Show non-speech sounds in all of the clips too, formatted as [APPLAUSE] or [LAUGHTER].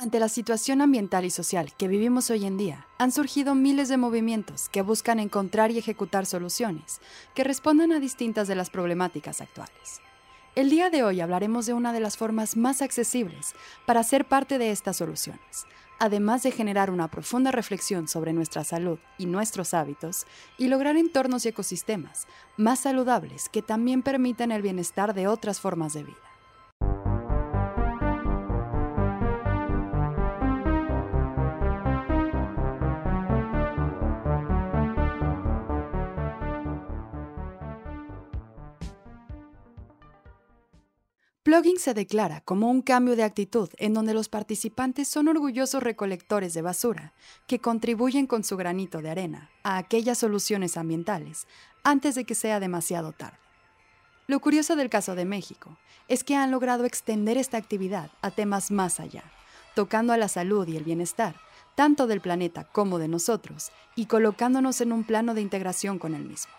Ante la situación ambiental y social que vivimos hoy en día, han surgido miles de movimientos que buscan encontrar y ejecutar soluciones que respondan a distintas de las problemáticas actuales. El día de hoy hablaremos de una de las formas más accesibles para ser parte de estas soluciones, además de generar una profunda reflexión sobre nuestra salud y nuestros hábitos y lograr entornos y ecosistemas más saludables que también permitan el bienestar de otras formas de vida. Plugging se declara como un cambio de actitud en donde los participantes son orgullosos recolectores de basura que contribuyen con su granito de arena a aquellas soluciones ambientales antes de que sea demasiado tarde. Lo curioso del caso de México es que han logrado extender esta actividad a temas más allá, tocando a la salud y el bienestar, tanto del planeta como de nosotros, y colocándonos en un plano de integración con el mismo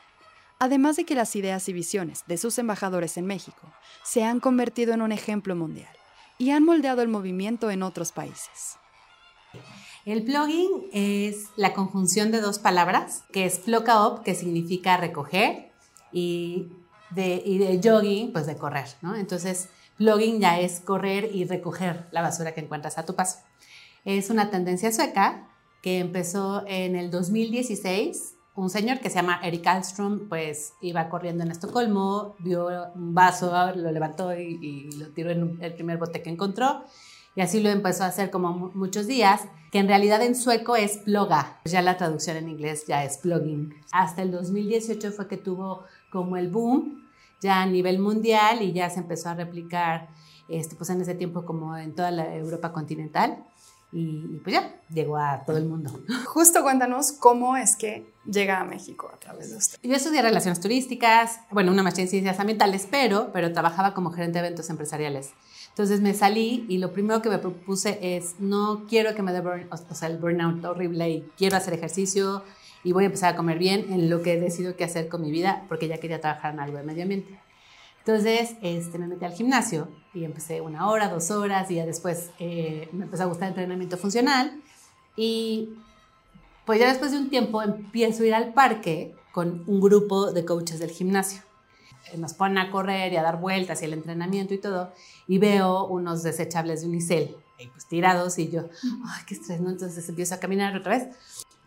además de que las ideas y visiones de sus embajadores en México se han convertido en un ejemplo mundial y han moldeado el movimiento en otros países. El plugging es la conjunción de dos palabras, que es up, que significa recoger, y de, y jogging, pues de correr, ¿no? Entonces, plugging ya es correr y recoger la basura que encuentras a tu paso. Es una tendencia sueca que empezó en el 2016 un señor que se llama Eric Alstrom, pues iba corriendo en Estocolmo, vio un vaso, lo levantó y, lo tiró en el primer bote que encontró. Y así lo empezó a hacer como muchos días, que en realidad en sueco es ploga. Ya la traducción en inglés ya es plugging. Hasta el 2018 fue que tuvo como el boom ya a nivel mundial y ya se empezó a replicar este, pues en ese tiempo como en toda la Europa continental. Y, pues ya, llegó a todo el mundo. [LAUGHS] Justo cuéntanos cómo es que llega a México a través de usted. Yo estudié relaciones turísticas, bueno, una maestría en ciencias ambientales, pero, pero trabajaba como gerente de eventos empresariales. Entonces me salí y lo primero que me propuse es, no quiero que me dé o sea, el burnout horrible y quiero hacer ejercicio y voy a empezar a comer bien en lo que he decidido qué hacer con mi vida porque ya quería trabajar en algo de medio ambiente. Entonces este, me metí al gimnasio y empecé una hora, dos horas y ya después eh, me empezó a gustar el entrenamiento funcional y pues ya después de un tiempo empiezo a ir al parque con un grupo de coaches del gimnasio. Eh, nos ponen a correr y a dar vueltas y el entrenamiento y todo y veo unos desechables de unicel ahí pues tirados y yo, ay, qué estrés, ¿no? Entonces empiezo a caminar otra vez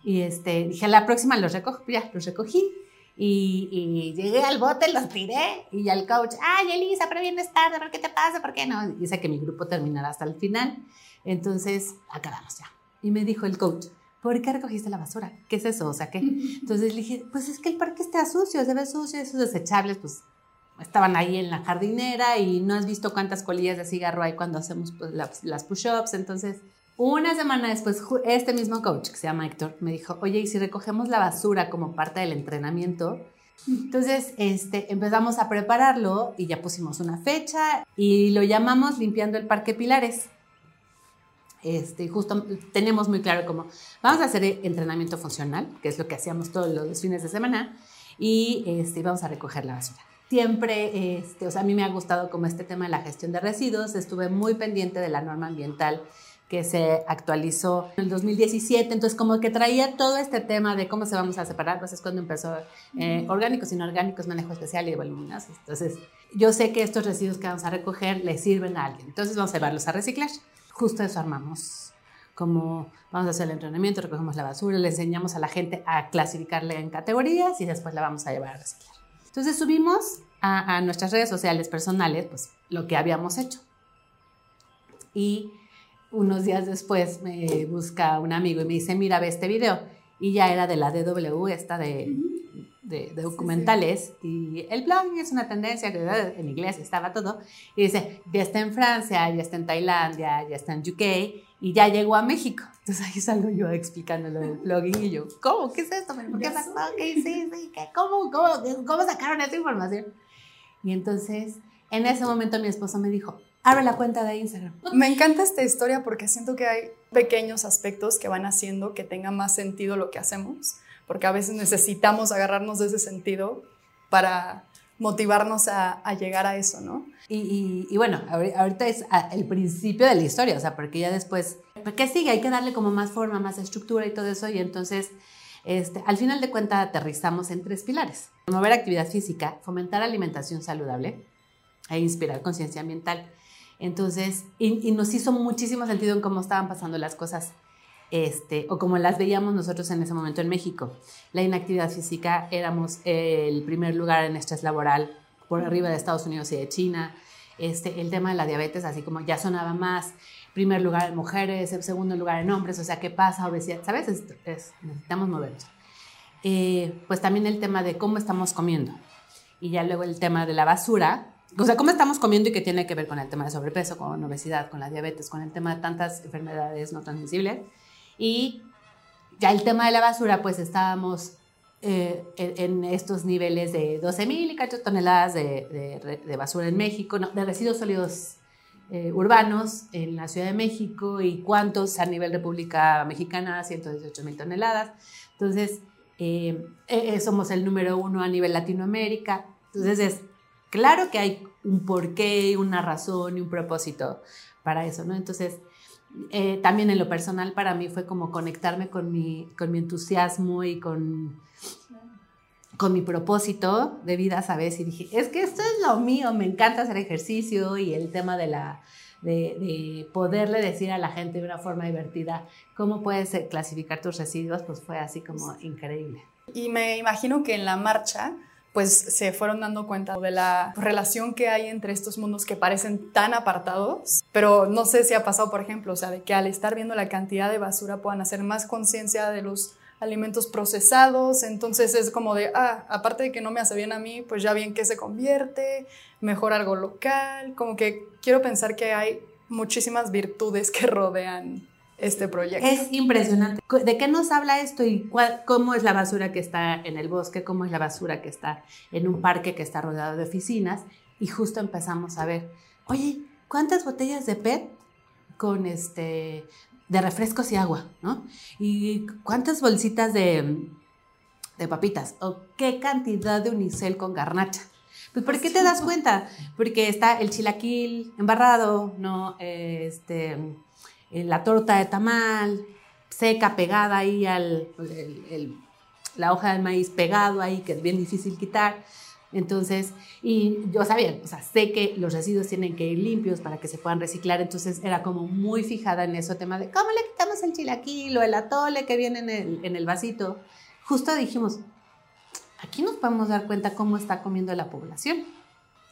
y este, dije, la próxima los recojo, ya, los recogí y, llegué al bote, los tiré y al coach, ay Elisa, pero vienes tarde, ¿por qué te pasa? ¿Por qué no? Dice que mi grupo terminará hasta el final. Entonces, acabamos ya. Y me dijo el coach, ¿por qué recogiste la basura? ¿Qué es eso? O sea, ¿qué? [LAUGHS] Entonces le dije, pues es que el parque está sucio, se ve sucio, esos desechables, pues estaban ahí en la jardinera y no has visto cuántas colillas de cigarro hay cuando hacemos pues, las, las push-ups. Entonces, una semana después, este mismo coach, que se llama Héctor, me dijo, oye, ¿y si recogemos la basura como parte del entrenamiento? Entonces, este, empezamos a prepararlo y ya pusimos una fecha y lo llamamos Limpiando el Parque Pilares. Este, justo tenemos muy claro cómo vamos a hacer entrenamiento funcional, que es lo que hacíamos todos los fines de semana, y este, vamos a recoger la basura. Siempre, este, o sea, a mí me ha gustado como este tema de la gestión de residuos, estuve muy pendiente de la norma ambiental que se actualizó en el 2017, entonces como que traía todo este tema de cómo se vamos a separar, pues es cuando empezó eh, orgánicos, inorgánicos, manejo especial y voluminosas. Entonces yo sé que estos residuos que vamos a recoger le sirven a alguien, entonces vamos a llevarlos a reciclar. Justo eso armamos, como vamos a hacer el entrenamiento, recogemos la basura, le enseñamos a la gente a clasificarle en categorías y después la vamos a llevar a reciclar. Entonces subimos a, a nuestras redes sociales personales pues lo que habíamos hecho. Y unos días después me busca un amigo y me dice, mira, ve este video. Y ya era de la DW, esta de, de, documentales. Y el blog es una tendencia que en inglés estaba todo. Y dice, ya está en Francia, ya está en Tailandia, ya está en UK y ya llegó a México. Entonces ahí salgo yo explicando lo del blogging y yo, ¿cómo? ¿Qué es esto? ¿Por qué pasó? Sí, sí, ¿Cómo, cómo, ¿Cómo sacaron esta información? Y entonces, en ese momento mi esposo me dijo, abre la cuenta de Instagram. Me encanta esta historia porque siento que hay pequeños aspectos que van haciendo que tenga más sentido lo que hacemos, porque a veces necesitamos agarrarnos de ese sentido para motivarnos a, a llegar a eso, ¿no? Y, y, y, bueno, ahorita es el principio de la historia, o sea, porque ya después, ¿qué sigue? Hay que darle como más forma, más estructura y todo eso, y entonces, este, al final de cuentas, aterrizamos en tres pilares. Promover actividad física, fomentar alimentación saludable e inspirar conciencia ambiental. Entonces, y, y, nos hizo muchísimo sentido en cómo estaban pasando las cosas, este, o como las veíamos nosotros en ese momento en México. La inactividad física, éramos el primer lugar en estrés laboral por arriba de Estados Unidos y de China. Este, el tema de la diabetes, así como ya sonaba más, primer lugar en mujeres, segundo lugar en hombres, o sea, ¿qué pasa? Obesidad, ¿sabes? Es, es, necesitamos movernos. Eh, pues también el tema de cómo estamos comiendo. Y ya luego el tema de la basura, o sea, cómo estamos comiendo y qué tiene que ver con el tema de sobrepeso, con obesidad, con la diabetes, con el tema de tantas enfermedades no transmisibles. Y ya el tema de la basura, pues estábamos eh, en, en, estos niveles de 12 mil y cacho toneladas de, de, de, basura en México, no, de residuos sólidos eh, urbanos en la Ciudad de México y cuántos a nivel República Mexicana, 118 mil toneladas. Entonces, eh, eh, somos el número uno a nivel Latinoamérica. Entonces, es claro que hay un porqué, una razón y un propósito para eso, ¿no? Entonces, eh, también en lo personal para mí fue como conectarme con mi, con mi entusiasmo y con, con mi propósito de vida, ¿sabes? Y dije, es que esto es lo mío, me encanta hacer ejercicio y el tema de la... De, de poderle decir a la gente de una forma divertida cómo puedes clasificar tus residuos, pues fue así como increíble. Y me imagino que en la marcha, pues se fueron dando cuenta de la relación que hay entre estos mundos que parecen tan apartados, pero no sé si ha pasado, por ejemplo, o sea, de que al estar viendo la cantidad de basura puedan hacer más conciencia de los alimentos procesados, entonces es como de, ah, aparte de que no me hace bien a mí, pues ya bien que se convierte, mejor algo local, como que quiero pensar que hay muchísimas virtudes que rodean este proyecto. Es impresionante. ¿De qué nos habla esto y cuál, cómo es la basura que está en el bosque, cómo es la basura que está en un parque que está rodeado de oficinas? Y justo empezamos a ver, oye, ¿cuántas botellas de PET con este de refrescos y agua, ¿no? Y cuántas bolsitas de, de papitas o qué cantidad de unicel con garnacha. Pues ¿por qué te das cuenta? Porque está el chilaquil embarrado, ¿no? Este, la torta de tamal seca pegada ahí al el, el, la hoja del maíz pegado ahí que es bien difícil quitar entonces y yo sabía o sea sé que los residuos tienen que ir limpios para que se puedan reciclar entonces era como muy fijada en eso tema de cómo le quitamos el chilaquil o el atole que viene en el, en el vasito justo dijimos aquí nos podemos dar cuenta cómo está comiendo la población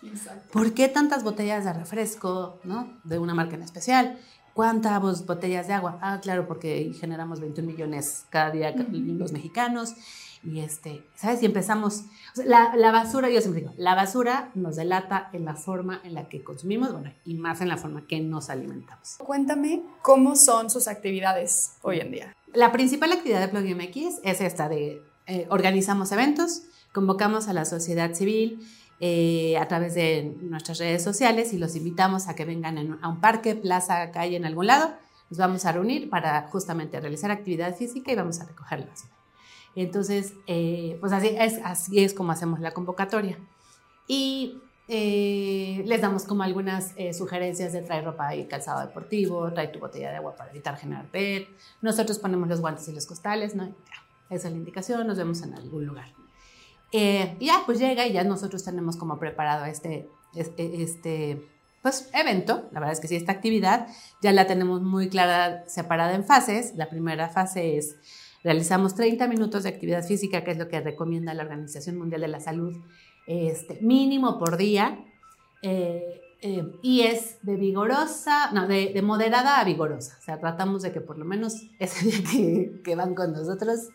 Exacto. ¿Por qué tantas botellas de refresco, ¿no? De una marca en especial. ¿Cuántas botellas de agua? Ah, claro, porque generamos 21 millones cada día los mexicanos. Y este, ¿sabes? Y empezamos, o sea, la, la, basura, yo siempre digo, la basura nos delata en la forma en la que consumimos, bueno, y más en la forma que nos alimentamos. Cuéntame cómo son sus actividades hoy en día. La principal actividad de Plug MX es esta de eh, organizamos eventos, convocamos a la sociedad civil, eh, a través de nuestras redes sociales y los invitamos a que vengan en, a un parque, plaza, calle, en algún lado. Nos vamos a reunir para justamente realizar actividad física y vamos a recoger la basura. Entonces, eh, pues así es, así es como hacemos la convocatoria. Y eh, les damos como algunas eh, sugerencias de traer ropa y calzado deportivo, trae tu botella de agua para evitar generar PET. Nosotros ponemos los guantes y los costales, ¿no? Ya, esa es la indicación, nos vemos en algún lugar. Eh, ya, pues llega y ya nosotros tenemos como preparado este, este, este, pues, evento. La verdad es que sí, esta actividad ya la tenemos muy clara, separada en fases. La primera fase es, realizamos 30 minutos de actividad física, que es lo que recomienda la Organización Mundial de la Salud, este, mínimo por día. Eh, eh, y es de vigorosa, no, de, de, moderada a vigorosa. O sea, tratamos de que por lo menos ese día que, que van con nosotros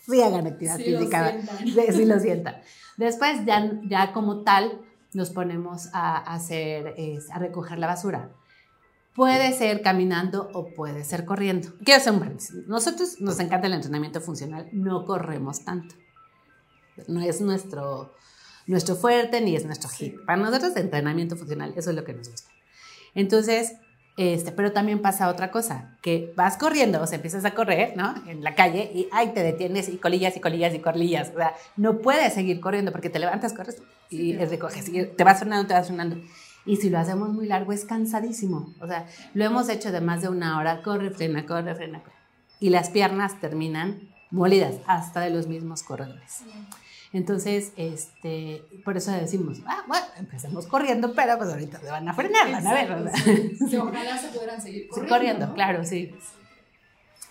sí hagan actividad Sí física. lo sí lo sientan. Después ya, ya como tal nos ponemos a hacer, es, a recoger la basura. Puede ser caminando o puede ser corriendo. Quiero hacer un paréntesis. Nosotros nos encanta el entrenamiento funcional, no corremos tanto. No es nuestro, nuestro fuerte ni es nuestro hit. Para nosotros, entrenamiento funcional, eso es lo que nos gusta. Entonces, Este, pero también pasa otra cosa, que vas corriendo, o sea, empiezas a correr, ¿no? En la calle y ay, te detienes y colillas y colillas y colillas. O sea, no puedes seguir corriendo porque te levantas, corres y recoges, y te vas sonando, te vas sonando. Y si lo hacemos muy largo es cansadísimo. O sea, lo hemos hecho de más de una hora, corre, frena, corre, frena, corre. Y las piernas terminan molidas, hasta de los mismos corredores. Entonces, este, por eso decimos, ah, bueno, empecemos corriendo, pero pues ahorita se van a frenar, van a ver. [LAUGHS] ojalá se pudieran seguir corriendo. corriendo, claro, sí.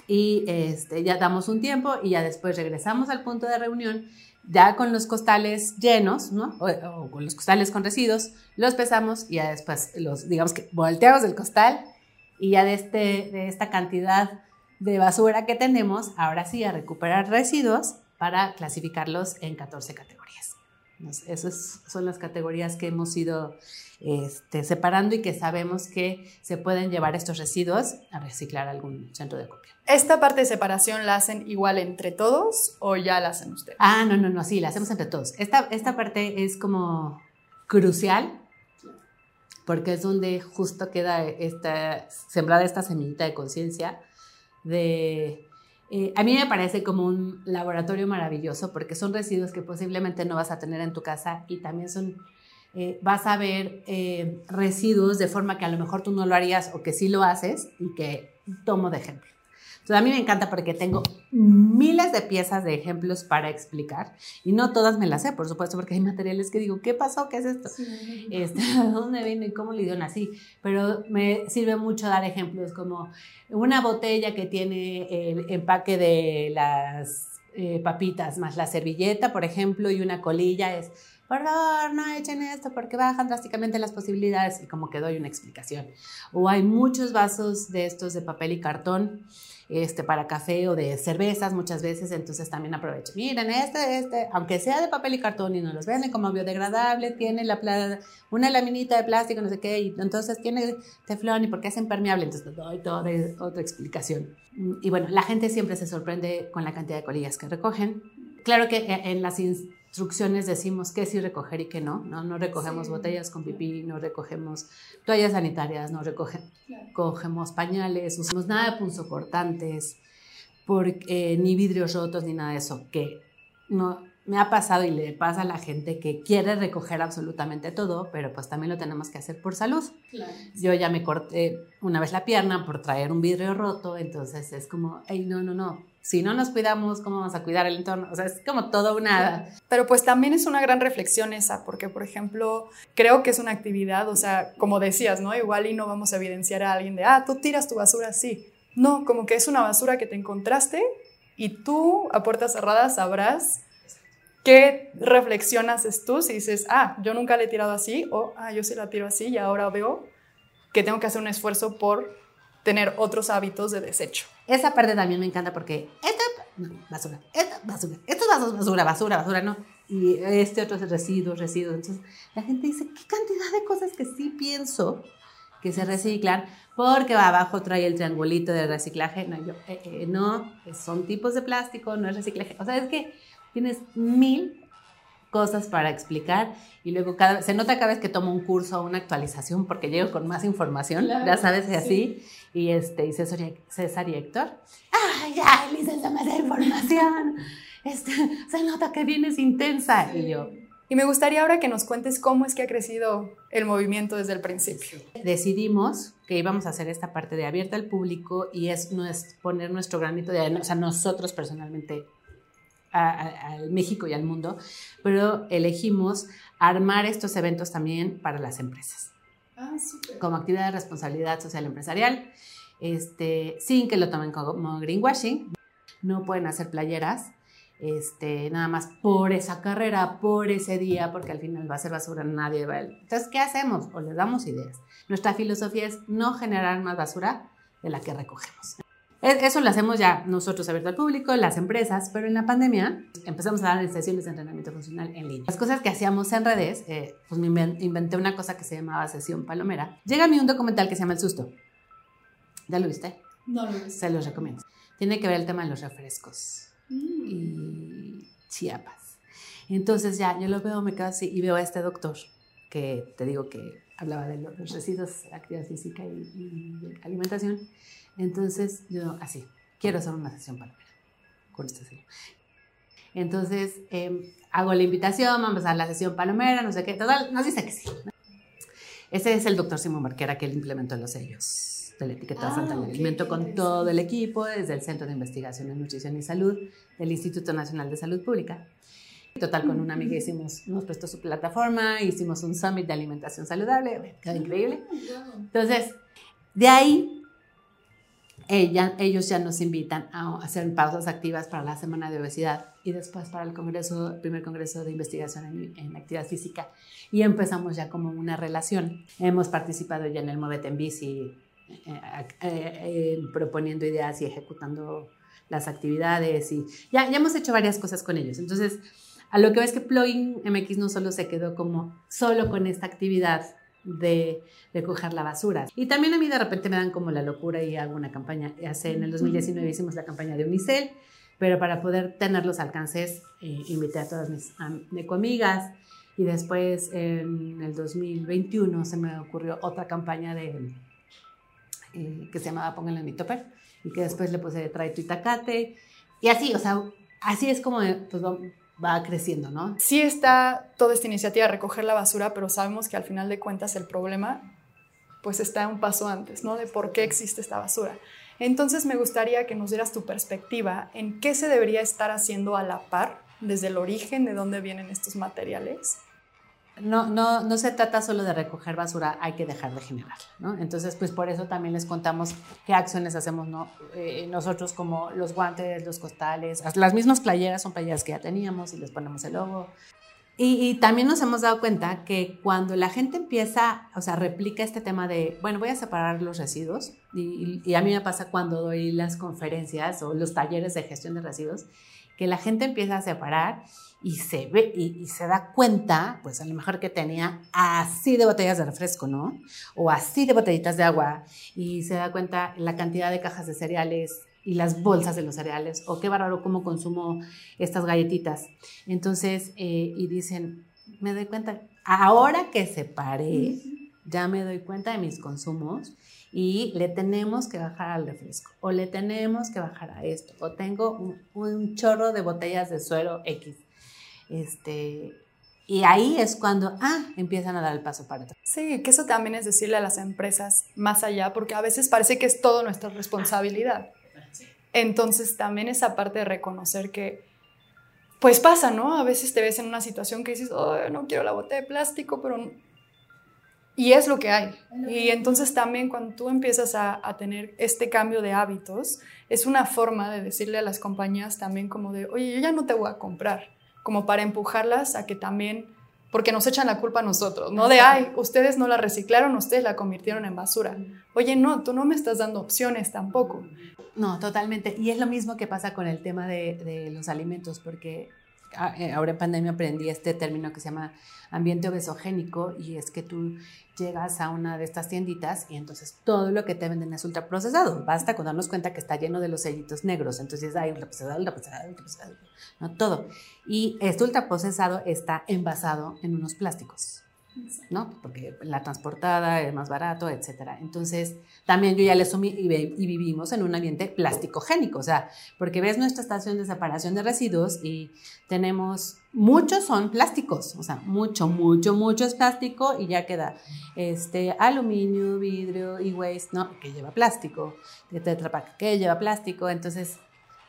Y este, ya damos un tiempo y ya después regresamos al punto de reunión, ya con los costales llenos, ¿no? O, con los costales con residuos, los pesamos y ya después los, digamos que volteamos el costal y ya de, este, de esta cantidad de basura que tenemos, ahora sí a recuperar residuos para clasificarlos en 14 categorías. Esas son las categorías que hemos ido este, separando y que sabemos que se pueden llevar estos residuos a reciclar a algún centro de copia. ¿Esta parte de separación la hacen igual entre todos o ya la hacen ustedes? Ah, no, no, no, sí, la hacemos entre todos. Esta, esta parte es como crucial porque es donde justo queda esta, sembrada esta semillita de conciencia de eh, a mí me parece como un laboratorio maravilloso porque son residuos que posiblemente no vas a tener en tu casa y también son, eh, vas a ver eh, residuos de forma que a lo mejor tú no lo harías o que sí lo haces y que tomo de ejemplo a mí me encanta porque tengo miles de piezas de ejemplos para explicar y no todas me las sé, por supuesto, porque hay materiales que digo, ¿qué pasó? ¿Qué es esto? Este, [LAUGHS] ¿Dónde vino y cómo le dieron así? Pero me sirve mucho dar ejemplos como una botella que tiene el empaque de las eh, papitas más la servilleta, por ejemplo, y una colilla es por favor, no echen esto porque bajan drásticamente las posibilidades y como que doy una explicación. O hay muchos vasos de estos de papel y cartón este, para café o de cervezas muchas veces, entonces también aprovecho. Miren, este, este, aunque sea de papel y cartón y no los venden como biodegradable, tiene la una laminita de plástico, no sé qué, y entonces tiene teflón y porque es impermeable, entonces doy toda otra explicación. Y bueno, la gente siempre se sorprende con la cantidad de colillas que recogen. Claro que en las instrucciones decimos qué sí recoger y qué no, ¿no? No recogemos botellas con pipí, no recogemos toallas sanitarias, no recogemos pañales, usamos nada de punzocortantes, porque, ni vidrios rotos, ni nada de eso, que no, me ha pasado y le pasa a la gente que quiere recoger absolutamente todo, pero pues también lo tenemos que hacer por salud. Yo ya me corté una vez la pierna por traer un vidrio roto, entonces es como, hey, no, no, no, si no nos cuidamos, ¿cómo vamos a cuidar el entorno? O sea, es como todo una... Pero pues también es una gran reflexión esa, porque por ejemplo, creo que es una actividad, o sea, como decías, ¿no? Igual y no vamos a evidenciar a alguien de, ah, tú tiras tu basura así. No, como que es una basura que te encontraste y tú a puertas cerradas sabrás qué reflexionas tú si dices, ah, yo nunca le he tirado así o, ah, yo sí la tiro así y ahora veo que tengo que hacer un esfuerzo por tener otros hábitos de desecho. Esa parte también me encanta porque esta, basura, esta, basura, estos vasos, basura, basura, basura, no. Y este otro es residuos, residuos. Entonces la gente dice, ¿qué cantidad de cosas que sí pienso que se reciclan? Porque abajo trae el triangulito de reciclaje. No, yo, eh, eh, no, son tipos de plástico, no es reciclaje. O sea, es que tienes mil cosas para explicar y luego cada se nota cada vez que tomo un curso o una actualización porque llego con más información, ya sabes, y así, y este, y César, César y Héctor, ¡ay, ya, licencia me da información! [LAUGHS] Este, se nota que vienes intensa, y yo... Y me gustaría ahora que nos cuentes cómo es que ha crecido el movimiento desde el principio. Decidimos que íbamos a hacer esta parte de abierta al público y es, no es poner nuestro granito de arena, o sea, nosotros personalmente al México y al mundo, pero elegimos armar estos eventos también para las empresas. Ah, como actividad de responsabilidad social empresarial, este, sin que lo tomen como greenwashing. No pueden hacer playeras, este, nada más por esa carrera, por ese día, porque al final va a ser basura, nadie va a... Entonces, ¿qué hacemos? O les damos ideas. Nuestra filosofía es no generar más basura de la que recogemos. Eso lo hacemos ya nosotros abierto al público, las empresas, pero en la pandemia empezamos a dar sesiones de entrenamiento funcional en línea. Las cosas que hacíamos en redes, eh, pues me inventé una cosa que se llamaba sesión palomera. Llega a mí un documental que se llama El Susto. ¿Ya lo viste? No lo viste. Se los recomiendo. Tiene que ver el tema de los refrescos mm. y Chiapas. Entonces ya, yo lo veo, me quedo así y veo a este doctor que te digo que hablaba de los residuos, actividad física y, alimentación. Entonces yo así, quiero hacer una sesión palomera con este Entonces em, hago la invitación, vamos a empezar la sesión palomera, no sé qué, total, nos dice que sí. Ese es el doctor Simón Barquera que él implementó los sellos de la etiqueta ah, de alimento con todo el equipo, desde el Centro de Investigación en Nutrición y Salud del Instituto Nacional de Salud Pública. Total, con una amiga hicimos, nos prestó su plataforma, hicimos un summit de alimentación saludable, quedó increíble. Entonces, de ahí, ella, ellos ya nos invitan a hacer pausas activas para la semana de obesidad y después para el congreso, primer congreso de investigación en, actividad física. Y empezamos ya como una relación. Hemos participado ya en el Movete en Bici, eh, eh, eh, proponiendo ideas y ejecutando las actividades y ya, ya hemos hecho varias cosas con ellos. Entonces, a lo que ves que Plugin MX no solo se quedó como solo con esta actividad de recoger la basura. Y también a mí de repente me dan como la locura y hago una campaña. Hace, en el 2019 hicimos la campaña de Unicel, pero para poder tener los alcances eh, invité a todas mis ecoamigas y después en el 2021 se me ocurrió otra campaña de, eh, que se llamaba Pónganle en mi topper y que después le puse Trae tu itacate y así, o sea, así es como pues, va creciendo, ¿no? Sí está toda esta iniciativa de recoger la basura, pero sabemos que al final de cuentas el problema pues está un paso antes, ¿no? De por qué existe esta basura. Entonces me gustaría que nos dieras tu perspectiva en qué se debería estar haciendo a la par desde el origen de dónde vienen estos materiales no, no, no se trata solo de recoger basura, hay que dejar de generarla, ¿no? Entonces, pues por eso también les contamos qué acciones hacemos eh, nosotros como los guantes, los costales, las mismas playeras son playeras que ya teníamos y les ponemos el logo. Y, también nos hemos dado cuenta que cuando la gente empieza, o sea, replica este tema de, bueno, voy a separar los residuos, y, y a mí me pasa cuando doy las conferencias o los talleres de gestión de residuos, que la gente empieza a separar y se ve y, se da cuenta, pues a lo mejor que tenía así de botellas de refresco, ¿no? O así de botellitas de agua y se da cuenta la cantidad de cajas de cereales y las bolsas de los cereales, o qué bárbaro cómo consumo estas galletitas. Entonces, eh, y dicen, me doy cuenta, ahora que separé, ya me doy cuenta de mis consumos y le tenemos que bajar al refresco, o le tenemos que bajar a esto, o tengo un, un chorro de botellas de suero X este, y ahí es cuando, ah, empiezan a dar el paso para atrás. Sí, que eso también es decirle a las empresas más allá, porque a veces parece que es todo nuestra responsabilidad. Entonces también esa parte de reconocer que, pues pasa, ¿no? A veces te ves en una situación que dices, oh, no quiero la botella de plástico, pero... Y es lo que hay. Y entonces también cuando tú empiezas a, a tener este cambio de hábitos, es una forma de decirle a las compañías también como de, oye, yo ya no te voy a comprar como para empujarlas a que también, porque nos echan la culpa a nosotros, no de, ay, ustedes no la reciclaron, ustedes la convirtieron en basura. Oye, no, tú no me estás dando opciones tampoco. No, totalmente. Y es lo mismo que pasa con el tema de, los alimentos, porque eh, ahora en pandemia aprendí este término que se llama ambiente obesogénico y es que tú llegas a una de estas tienditas y entonces todo lo que te venden es ultraprocesado. Basta con darnos cuenta que está lleno de los sellitos negros. Entonces hay ultraprocesado, ultraprocesado, ultraprocesado, no todo. Y este ultraprocesado está envasado en unos plásticos. ¿No? Porque la transportada es más barato, etcétera. Entonces, también yo ya le sumí y, vivimos en un ambiente plásticogénico, o sea, porque ves nuestra estación de separación de residuos y tenemos, muchos son plásticos, o sea, mucho, mucho, mucho es plástico y ya queda este, aluminio, vidrio y waste, ¿no? Que lleva plástico, Tetra Pak, que lleva plástico, entonces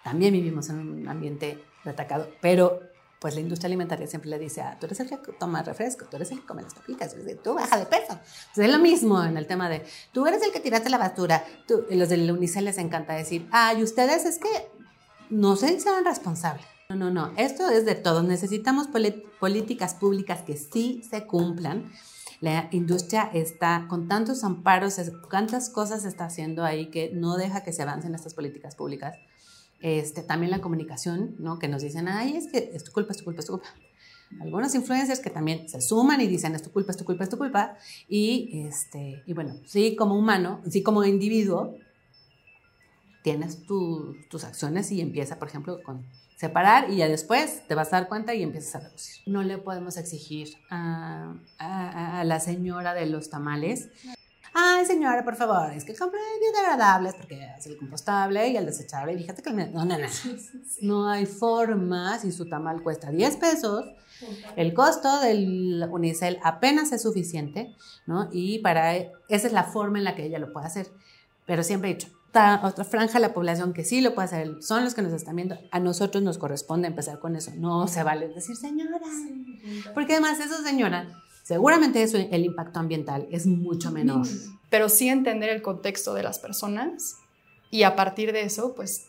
también vivimos en un ambiente atacado, pero pues la industria alimentaria siempre le dice, ah, tú eres el que toma refresco, tú eres el que come las papitas, tú baja de peso. Entonces es lo mismo en el tema de, tú eres el que tiraste la basura. Tú, los del Unicel les encanta decir, ay, ustedes es que no se hicieron responsables. No, no, no, esto es de todos. Necesitamos políticas públicas que sí se cumplan. La industria está con tantos amparos, cuántas cosas está haciendo ahí que no deja que se avancen estas políticas públicas. Este, también la comunicación, ¿no? Que nos dicen, ay, es que es tu culpa, es tu culpa, es tu culpa. Algunos influencers que también se suman y dicen, es tu culpa, es tu culpa, es tu culpa. Y, este, y bueno, sí como humano, sí como individuo, tienes tus acciones y empieza, por ejemplo, con separar y ya después te vas a dar cuenta y empiezas a reducir. No le podemos exigir a la señora de los tamales ay señora, por favor, es que compre biodegradables porque es el compostable y el desechable. Y fíjate que no, no, no. No hay forma, si su tamal cuesta 10 pesos, el costo del unicel apenas es suficiente, ¿no? Y para, esa es la forma en la que ella lo puede hacer. Pero siempre he dicho, otra franja de la población que sí lo puede hacer, son los que nos están viendo. A nosotros nos corresponde empezar con eso. No se vale decir señora. Porque además eso, señora, seguramente eso, el impacto ambiental es mucho menor. Pero sí entender el contexto de las personas y a partir de eso, pues,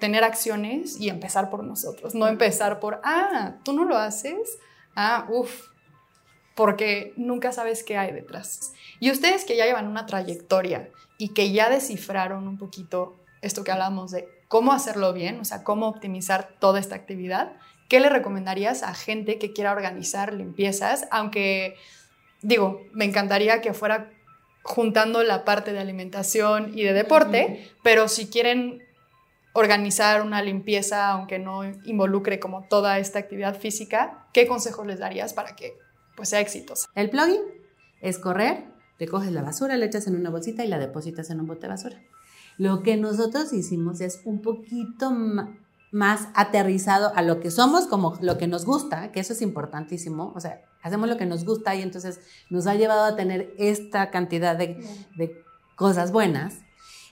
tener acciones y empezar por nosotros. No empezar por, ah, tú no lo haces, ah, uff, porque nunca sabes qué hay detrás. Y ustedes que ya llevan una trayectoria y que ya descifraron un poquito esto que hablamos de cómo hacerlo bien, o sea, cómo optimizar toda esta actividad, ¿qué le recomendarías a gente que quiera organizar limpiezas? Aunque, digo, me encantaría que fuera juntando la parte de alimentación y de deporte, pero si quieren organizar una limpieza, aunque no involucre como toda esta actividad física, ¿qué consejos les darías para que pues, sea exitosa? El plugin es correr, te coges la basura, la echas en una bolsita y la depositas en un bote de basura. Lo que nosotros hicimos es un poquito más aterrizado a lo que somos, como lo que nos gusta, que eso es importantísimo. O sea, hacemos lo que nos gusta y entonces nos ha llevado a tener esta cantidad de, cosas buenas.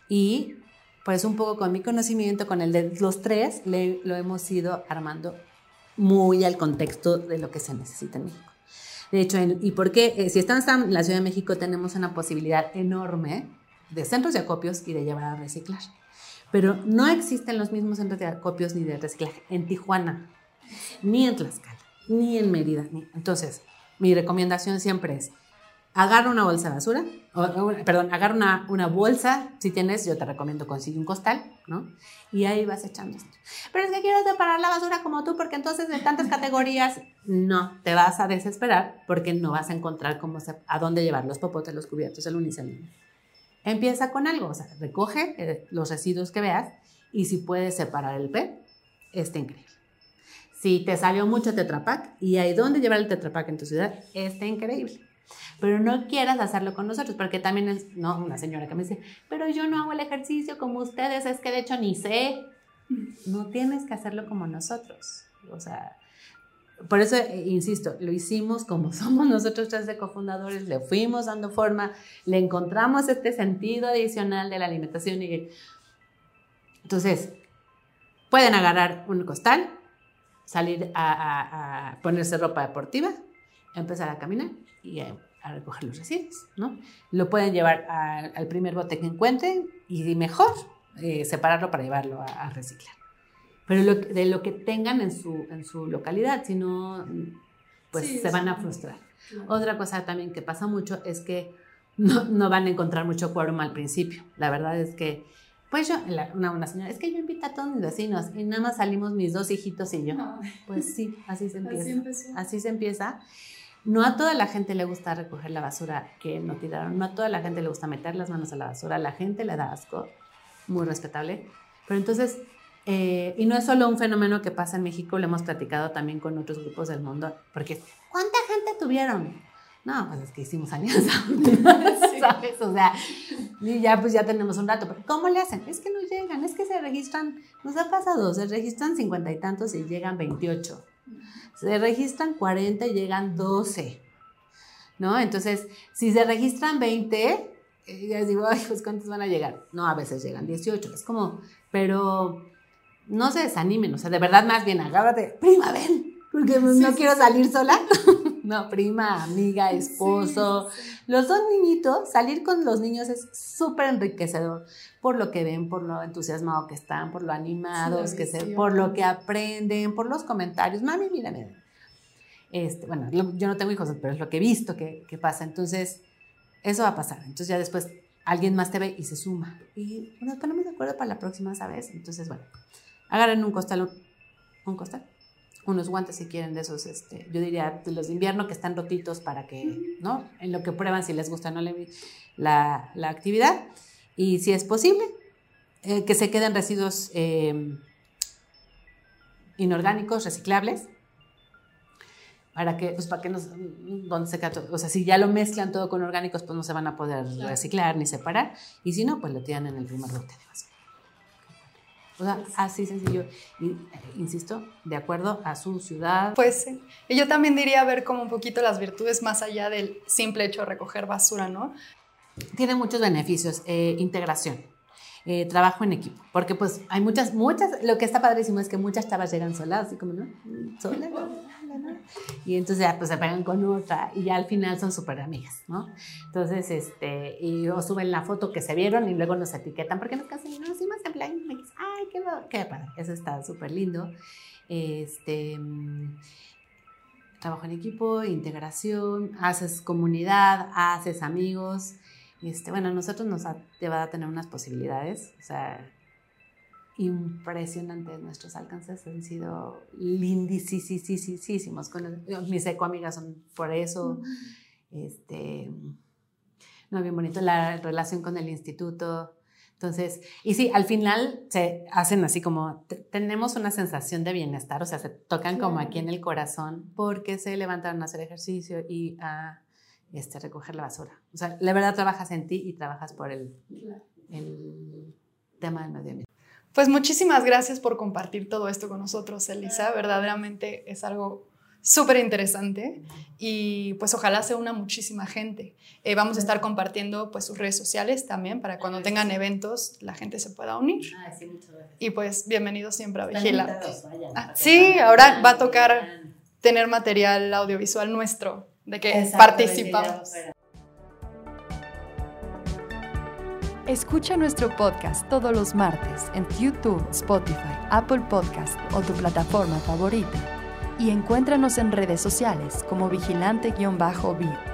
Y pues un poco con mi conocimiento, con el de los tres, lo hemos ido armando muy al contexto de lo que se necesita en México. De hecho, ¿y por qué? Eh, si estamos en la Ciudad de México, tenemos una posibilidad enorme de centros de acopios y de llevar a reciclar pero no existen los mismos centros de acopios ni de reciclaje en Tijuana, ni en Tlaxcala, ni en Mérida. Entonces, mi recomendación siempre es, agarra una bolsa de basura, perdón, agarra una, una, bolsa, si tienes, yo te recomiendo conseguir un costal, ¿no? Y ahí vas echando esto. Pero es que quiero separar la basura como tú, porque entonces de tantas categorías, no, te vas a desesperar porque no vas a encontrar cómo a dónde llevar los popotes, los cubiertos, el unicel. Empieza con algo, o sea, recoge eh, los residuos que veas y si puedes separar el PET, está increíble. Si te salió mucho Tetrapac y hay dónde llevar el Tetrapac en tu ciudad, está increíble. Pero no quieras hacerlo con nosotros, porque también es, no, una señora que me dice, pero yo no hago el ejercicio como ustedes, es que de hecho ni sé. No tienes que hacerlo como nosotros. O sea, por eso, eh, insisto, lo hicimos como [LAUGHS] somos nosotros tres de cofundadores, le fuimos dando forma, le encontramos este sentido adicional de la alimentación y entonces pueden agarrar un costal, salir a, ponerse ropa deportiva, empezar a caminar y a, recoger los residuos, ¿no? Lo pueden llevar al primer bote que encuentren y mejor eh, separarlo para llevarlo a reciclar pero de lo que tengan en su, en su localidad, si no, pues se van a frustrar. Otra cosa también que pasa mucho es que no, no, van a encontrar mucho quórum al principio. La verdad es que, pues yo, una, una, señora, es que yo invito a todos mis vecinos y nada más salimos mis dos hijitos y yo. Pues sí, así se [LAUGHS] empieza. Así, se empieza. No a toda la gente le gusta recoger la basura que no tiraron, no a toda la gente le gusta meter las manos a la basura, la gente le da asco, muy respetable. Pero entonces eh, y no es solo un fenómeno que pasa en México, lo hemos platicado también con otros grupos del mundo, porque ¿cuánta gente tuvieron? No, pues es que hicimos alianza, [LAUGHS] ¿sabes? O sea, y ya pues ya tenemos un rato, pero ¿cómo le hacen? Es que no llegan, es que se registran, nos ha pasado, se registran cincuenta y tantos y llegan 28, se registran 40 y llegan 12, ¿no? Entonces, si se registran 20, eh, ya digo, ay, pues ¿cuántos van a llegar? No, a veces llegan 18, es como, pero no se desanimen, o sea, de verdad más bien agárrate, prima, ven, porque no quiero salir sola. [LAUGHS] no, prima, amiga, esposo, los dos niñitos, salir con los niños es súper enriquecedor por lo que ven, por lo entusiasmado que están, por lo animados que se, por lo que aprenden, por los comentarios. Mami, mira, mira. Este, bueno, yo no tengo hijos, pero es lo que he visto que, que pasa. Entonces, eso va a pasar. Entonces ya después alguien más te ve y se suma. Y nos ponemos de acuerdo para la próxima, ¿sabes? Entonces, bueno, agarren un costal, un costal, unos guantes si quieren de esos, este, yo diría de los de invierno que están rotitos para que, ¿no? En lo que prueban si les gusta o no la, la, actividad. Y si es posible, eh, que se queden residuos eh, inorgánicos, reciclables, para que, pues para que no, donde se o sea, si ya lo mezclan todo con orgánicos, pues no se van a poder reciclar ni separar, y si no, pues lo tiran en el primer lote de basura. O sea, así sencillo. Y, eh, insisto, de acuerdo a su ciudad. Pues sí. Y yo también diría ver como un poquito las virtudes más allá del simple hecho de recoger basura, ¿no? Tiene muchos beneficios. Eh, integración. Eh, trabajo en equipo, porque pues hay muchas, muchas, lo que está padrísimo es que muchas chavas llegan solas, así como, ¿no? Solas, y entonces ya pues se pegan con otra y ya al final son súper amigas, ¿no? Entonces, este, y o suben la foto que se vieron y luego nos etiquetan porque nos casan y nos hicimos en plan, ay, qué, qué padre, eso está súper lindo. Este, trabajo en equipo, integración, haces comunidad, haces amigos, este, bueno, nosotros nos ha llevado a tener unas posibilidades, o sea, impresionantes nuestros alcances, han sido lindísimos. Mis ecoamigas son por eso, este, no, bien bonito la relación con el instituto. Entonces, y sí, al final se hacen así como, tenemos una sensación de bienestar, o sea, se tocan como aquí en el corazón porque se levantaron a hacer ejercicio y a este, recoger la basura. O sea, la verdad trabajas en ti y trabajas por el, el tema del medio ambiente. Pues muchísimas gracias por compartir todo esto con nosotros, Elisa. Verdaderamente es algo súper interesante y pues ojalá se una muchísima gente. Eh, vamos a estar compartiendo pues sus redes sociales también para cuando tengan eventos la gente se pueda unir. Y pues bienvenidos siempre a Vigila. Ah, sí, ahora va a tocar tener material audiovisual nuestro de que participamos. Escucha nuestro podcast todos los martes en YouTube, Spotify, Apple Podcast o tu plataforma favorita. Y encuéntranos en redes sociales como vigilante-bit.